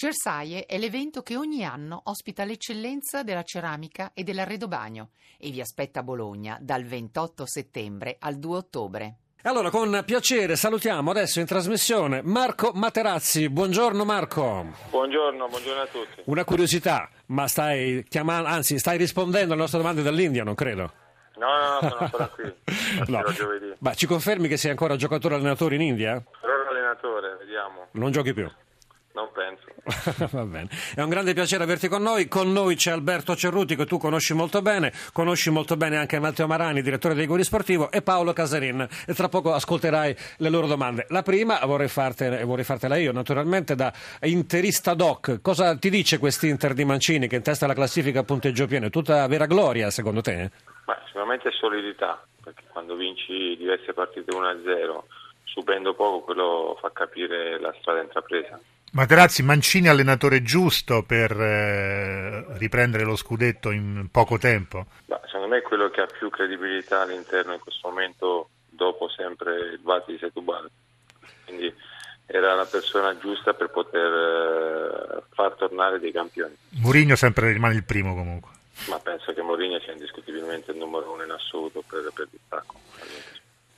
Cersaie è l'evento che ogni anno ospita l'eccellenza della ceramica e dell'arredobagno e vi aspetta a Bologna dal 28 settembre al 2 ottobre. Allora, con piacere salutiamo adesso in trasmissione Marco Materazzi. Buongiorno Marco. Buongiorno, buongiorno a tutti. Una curiosità, ma stai chiamando, anzi, stai rispondendo alle nostre domande dall'India, non credo. No, no, no, sono ancora qui. no. giovedì. Ma ci confermi che sei ancora giocatore allenatore in India? Però allenatore, vediamo. Non giochi più? Non penso. Va bene. È un grande piacere averti con noi. Con noi c'è Alberto Cerruti che tu conosci molto bene, conosci molto bene anche Matteo Marani, direttore dei Guri Sportivo, e Paolo Casarin. E tra poco ascolterai le loro domande. La prima vorrei, fartene, vorrei fartela io, naturalmente, da interista doc. Cosa ti dice quest'Inter di Mancini che in testa alla classifica a punteggio pieno? È tutta vera gloria, secondo te? Ma sicuramente solidità, perché quando vinci diverse partite 1-0, subendo poco, quello fa capire la strada intrapresa. Materazzi, Mancini allenatore giusto per eh, riprendere lo scudetto in poco tempo? Bah, secondo me è quello che ha più credibilità all'interno in questo momento dopo sempre il Bati di Setubal. Quindi era la persona giusta per poter eh, far tornare dei campioni. Mourinho sempre rimane il primo comunque. Ma penso che Mourinho sia indiscutibilmente il numero uno in assoluto per, per distacco.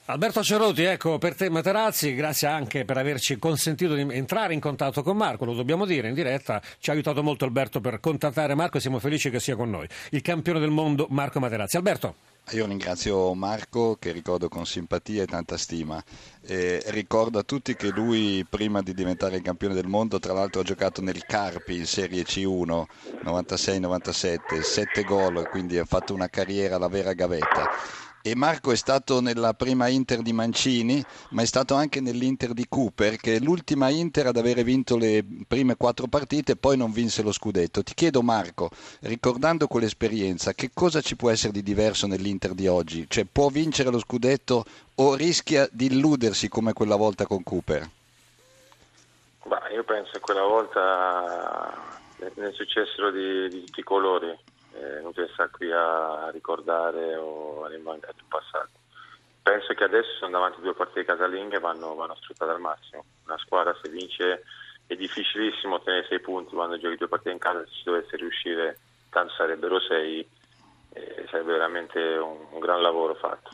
Alberto Cerotti, ecco per te Materazzi, grazie anche per averci consentito di entrare in contatto con Marco, lo dobbiamo dire in diretta, ci ha aiutato molto Alberto per contattare Marco e siamo felici che sia con noi, il campione del mondo Marco Materazzi. Alberto. Io ringrazio Marco che ricordo con simpatia e tanta stima. E ricordo a tutti che lui prima di diventare campione del mondo tra l'altro ha giocato nel Carpi in Serie C1 96-97, 7 gol, quindi ha fatto una carriera alla vera gavetta e Marco è stato nella prima Inter di Mancini, ma è stato anche nell'Inter di Cooper, che è l'ultima Inter ad avere vinto le prime quattro partite e poi non vinse lo scudetto. Ti chiedo Marco, ricordando quell'esperienza, che cosa ci può essere di diverso nell'Inter di oggi? Cioè può vincere lo scudetto o rischia di illudersi come quella volta con Cooper? Bah, io penso che quella volta ne successero di, di tutti i colori eh, inutile stare qui a ricordare o a rimandare il passato. Penso che adesso sono davanti due partite casalinghe e vanno, vanno sfruttate al massimo. Una squadra se vince è difficilissimo ottenere sei punti quando giochi due partite in casa, se ci dovesse riuscire tanto sarebbero sei, eh, sarebbe veramente un, un gran lavoro fatto.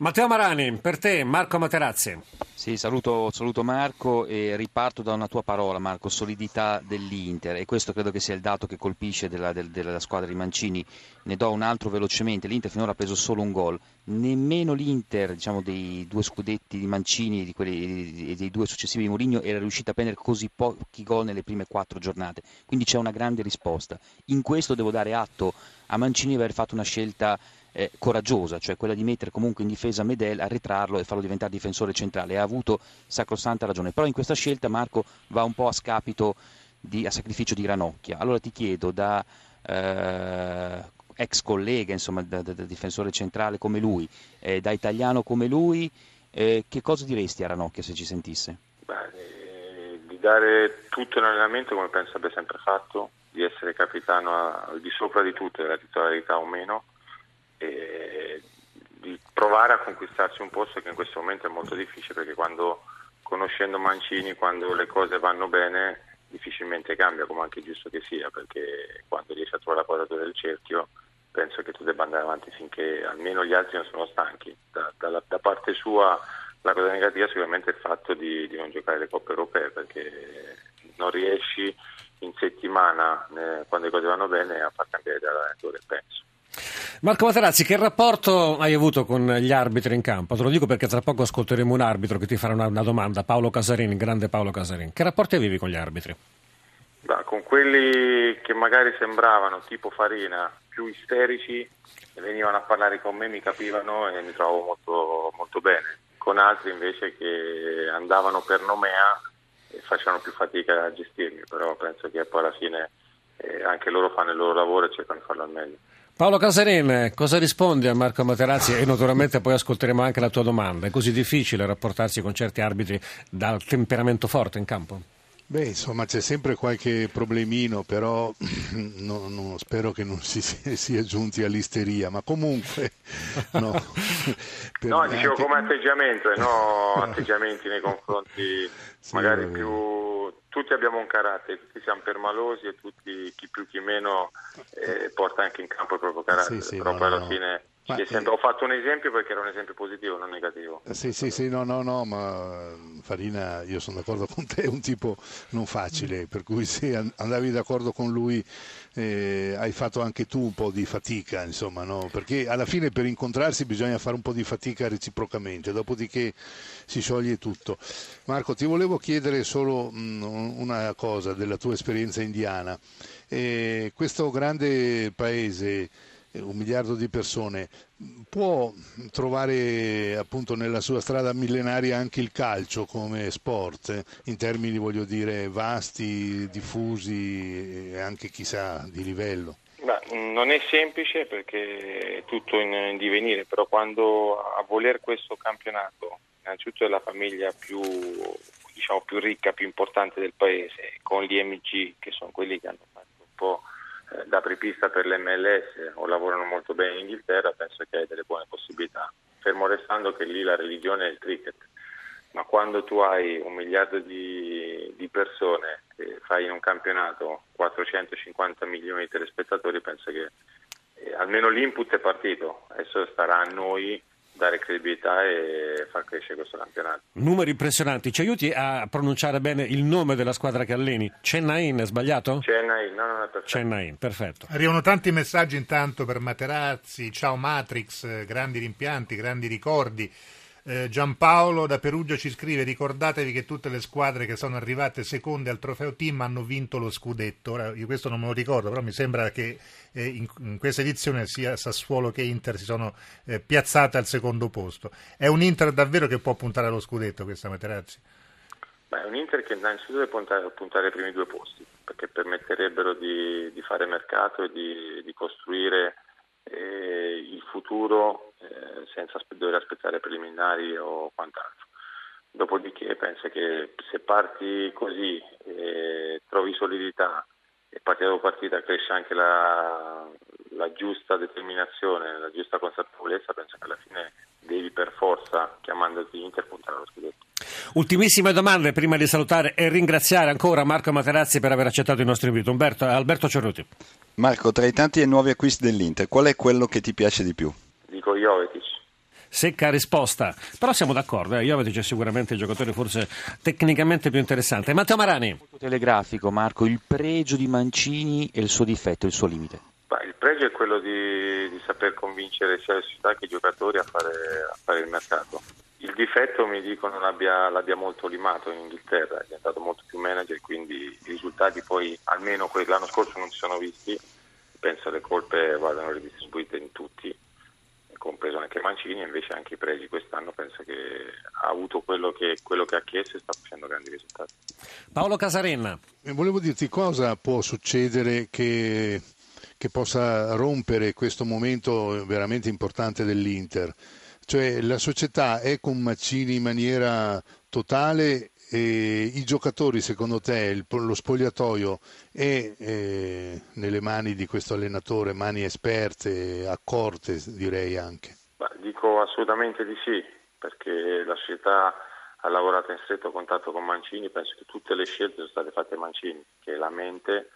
Matteo Marani, per te Marco Materazzi. Sì, saluto, saluto, Marco e riparto da una tua parola Marco, solidità dell'Inter e questo credo che sia il dato che colpisce della, del, della squadra di Mancini. Ne do un altro velocemente, l'Inter finora ha preso solo un gol, nemmeno l'Inter diciamo, dei due scudetti di Mancini e di dei due successivi di Mourinho era riuscita a prendere così pochi gol nelle prime quattro giornate, quindi c'è una grande risposta. In questo devo dare atto a Mancini di aver fatto una scelta eh, coraggiosa, cioè quella di mettere comunque in difesa Medel, arretrarlo e farlo diventare difensore centrale. Ha avuto sacrosanta ragione. Però in questa scelta Marco va un po' a scapito, di, a sacrificio di Ranocchia. Allora ti chiedo da eh, ex collega, insomma, da, da, da, difensore centrale come lui, eh, da italiano come lui, eh, che cosa diresti a Ranocchia se ci sentisse? Eh, di dare tutto in allenamento come penso abbia sempre fatto, di essere capitano al di sopra di tutto, della titolarità o meno, provare a conquistarsi un posto che in questo momento è molto difficile perché quando conoscendo Mancini, quando le cose vanno bene, difficilmente cambia come anche giusto che sia perché quando riesci a trovare la quadratura del cerchio penso che tu debba andare avanti finché almeno gli altri non sono stanchi. Da, da, da parte sua la cosa negativa sicuramente è il fatto di, di, non giocare le coppe europee perché non riesci in settimana eh, quando le cose vanno bene a far cambiare l'allenatore penso. Marco Materazzi, che rapporto hai avuto con gli arbitri in campo? Te lo dico perché tra poco ascolteremo un arbitro che ti farà una, una domanda, Paolo Casarini, grande Paolo Casarini. Che rapporti avevi con gli arbitri? Bah, con quelli che magari sembravano tipo Farina, più isterici, venivano a parlare con me, mi capivano e mi trovo molto, molto bene. Con altri invece che andavano per nomea e facevano più fatica a gestirmi, però penso che poi alla fine eh, anche loro fanno il loro lavoro e cercano di farlo al meglio. Paolo Casarin, cosa rispondi a Marco Materazzi? E naturalmente poi ascolteremo anche la tua domanda. È così difficile rapportarsi con certi arbitri dal temperamento forte in campo? Beh, insomma, c'è sempre qualche problemino, però no, no, spero che non si sia giunti all'isteria, ma comunque... No, no dicevo anche... come atteggiamento, e no atteggiamenti nei confronti magari più... Tu tutti abbiamo un carattere, tutti siamo permalosi e tutti, chi più chi meno, eh, porta anche in campo il proprio carattere, Sì, sì, però poi alla fine Ma, sempre- ho fatto un esempio perché era un esempio positivo, non negativo. Eh, Sì, sì, sì, no, no, no, ma Farina, io sono d'accordo con te, è un tipo non facile, per cui se an- andavi d'accordo con lui eh, hai fatto anche tu un po' di fatica, insomma, no? Perché alla fine per incontrarsi bisogna fare un po' di fatica reciprocamente, dopodiché si scioglie tutto. Marco, ti volevo chiedere solo mh, una cosa della tua esperienza indiana. Eh, questo grande paese un miliardo di persone, può trovare appunto nella sua strada millenaria anche il calcio come sport, in termini voglio dire vasti, diffusi e anche chissà di livello. Beh, non è semplice perché è tutto in divenire, però quando a voler questo campionato, innanzitutto è la famiglia più, diciamo, più ricca, più importante del paese, con gli MG che sono quelli che hanno fatto un po' apripista per l'MLS o lavorano molto bene in Inghilterra, penso che hai delle buone possibilità, fermo restando che lì la religione è il cricket. Ma quando tu hai un miliardo di, di persone fai in un campionato 450 milioni di telespettatori, penso che eh, almeno l'input è partito. Adesso starà a noi dare credibilità e far crescere questo campionato. Numeri impressionanti. Ci aiuti a pronunciare bene il nome della squadra che alleni? Chennai, è sbagliato? Chennai, no, non è perfetto. Chennai, perfetto. Arrivano tanti messaggi intanto per Materazzi, ciao Matrix, eh, grandi rimpianti, grandi ricordi. Eh, Giampaolo da Perugia ci scrive: Ricordatevi che tutte le squadre che sono arrivate seconde al trofeo team hanno vinto lo scudetto. Ora, io questo non me lo ricordo, però mi sembra che eh, in, in questa edizione sia Sassuolo che Inter si sono eh, piazzate al secondo posto. È un Inter davvero che può puntare allo scudetto questa Materazzi? Beh, è un Inter che innanzitutto deve puntare, puntare ai primi due posti, perché permetterebbero di, di fare mercato e di, di costruire eh, il futuro eh, senza dover aspettare preliminari o quant'altro. Dopodiché penso che se parti così, eh, trovi solidità e partita dopo partita cresce anche la, la giusta determinazione, la giusta consapevolezza, penso che alla fine devi per forza, chiamandoti Inter, puntare allo scudetto. Ultimissime domande prima di salutare e ringraziare ancora Marco Materazzi per aver accettato il nostro invito. Umberto, Alberto Cerruti. Marco, tra i tanti e nuovi acquisti dell'Inter, qual è quello che ti piace di più? Jovetic. Secca risposta, però siamo d'accordo, eh? Jovetic è sicuramente il giocatore forse tecnicamente più interessante. Matteo Marani, Telegrafico, Marco, il pregio di Mancini e il suo difetto, il suo limite. Beh, il pregio è quello di, di saper convincere sia le società che i giocatori a fare, a fare il mercato. Il difetto mi dicono l'abbia, l'abbia molto limato in Inghilterra, è diventato molto più manager, quindi i risultati poi almeno que- l'anno scorso non si sono visti, penso le colpe vadano ridistribuite in tutti, compreso anche Mancini, invece anche i pregi quest'anno penso che ha avuto quello che, quello che ha chiesto e sta facendo grandi risultati. Paolo Casarenna. E volevo dirti cosa può succedere che, che possa rompere questo momento veramente importante dell'Inter. Cioè la società è con Mancini in maniera totale e i giocatori secondo te, il- lo spogliatoio è eh, nelle mani di questo allenatore, mani esperte, accorte direi anche. Ma dico assolutamente di sì, perché la società ha lavorato in stretto contatto con Mancini, penso che tutte le scelte sono state fatte a Mancini, che la mente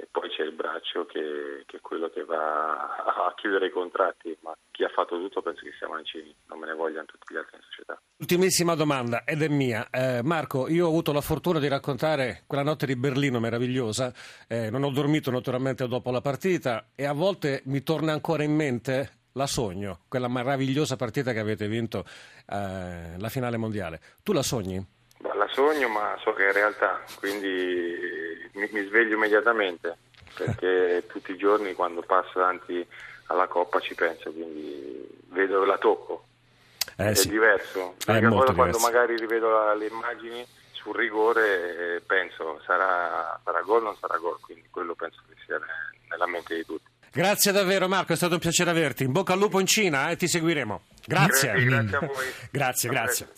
e poi c'è il braccio che, che è quello che va a chiudere i contratti, ma chi ha fatto tutto penso che sia Mancini, non me ne vogliano tutti gli altri in società. Ultimissima domanda ed è mia. Eh, Marco, io ho avuto la fortuna di raccontare quella notte di Berlino meravigliosa, eh, non ho dormito naturalmente dopo la partita e a volte mi torna ancora in mente, la sogno, quella meravigliosa partita che avete vinto, eh, la finale mondiale. Tu la sogni? La sogno ma so che è realtà, quindi mi, mi sveglio immediatamente, perché tutti i giorni quando passo davanti alla coppa ci penso, quindi vedo la tocco. Eh è sì. diverso. È Perché molto poi quando diverso. magari rivedo la- le immagini sul rigore eh, penso sarà, sarà gol o non sarà gol, quindi quello penso che sia ne- nella mente di tutti. Grazie davvero Marco, è stato un piacere averti. In bocca al lupo in Cina e ti seguiremo. Grazie. Grazie, grazie a voi. Grazie, grazie.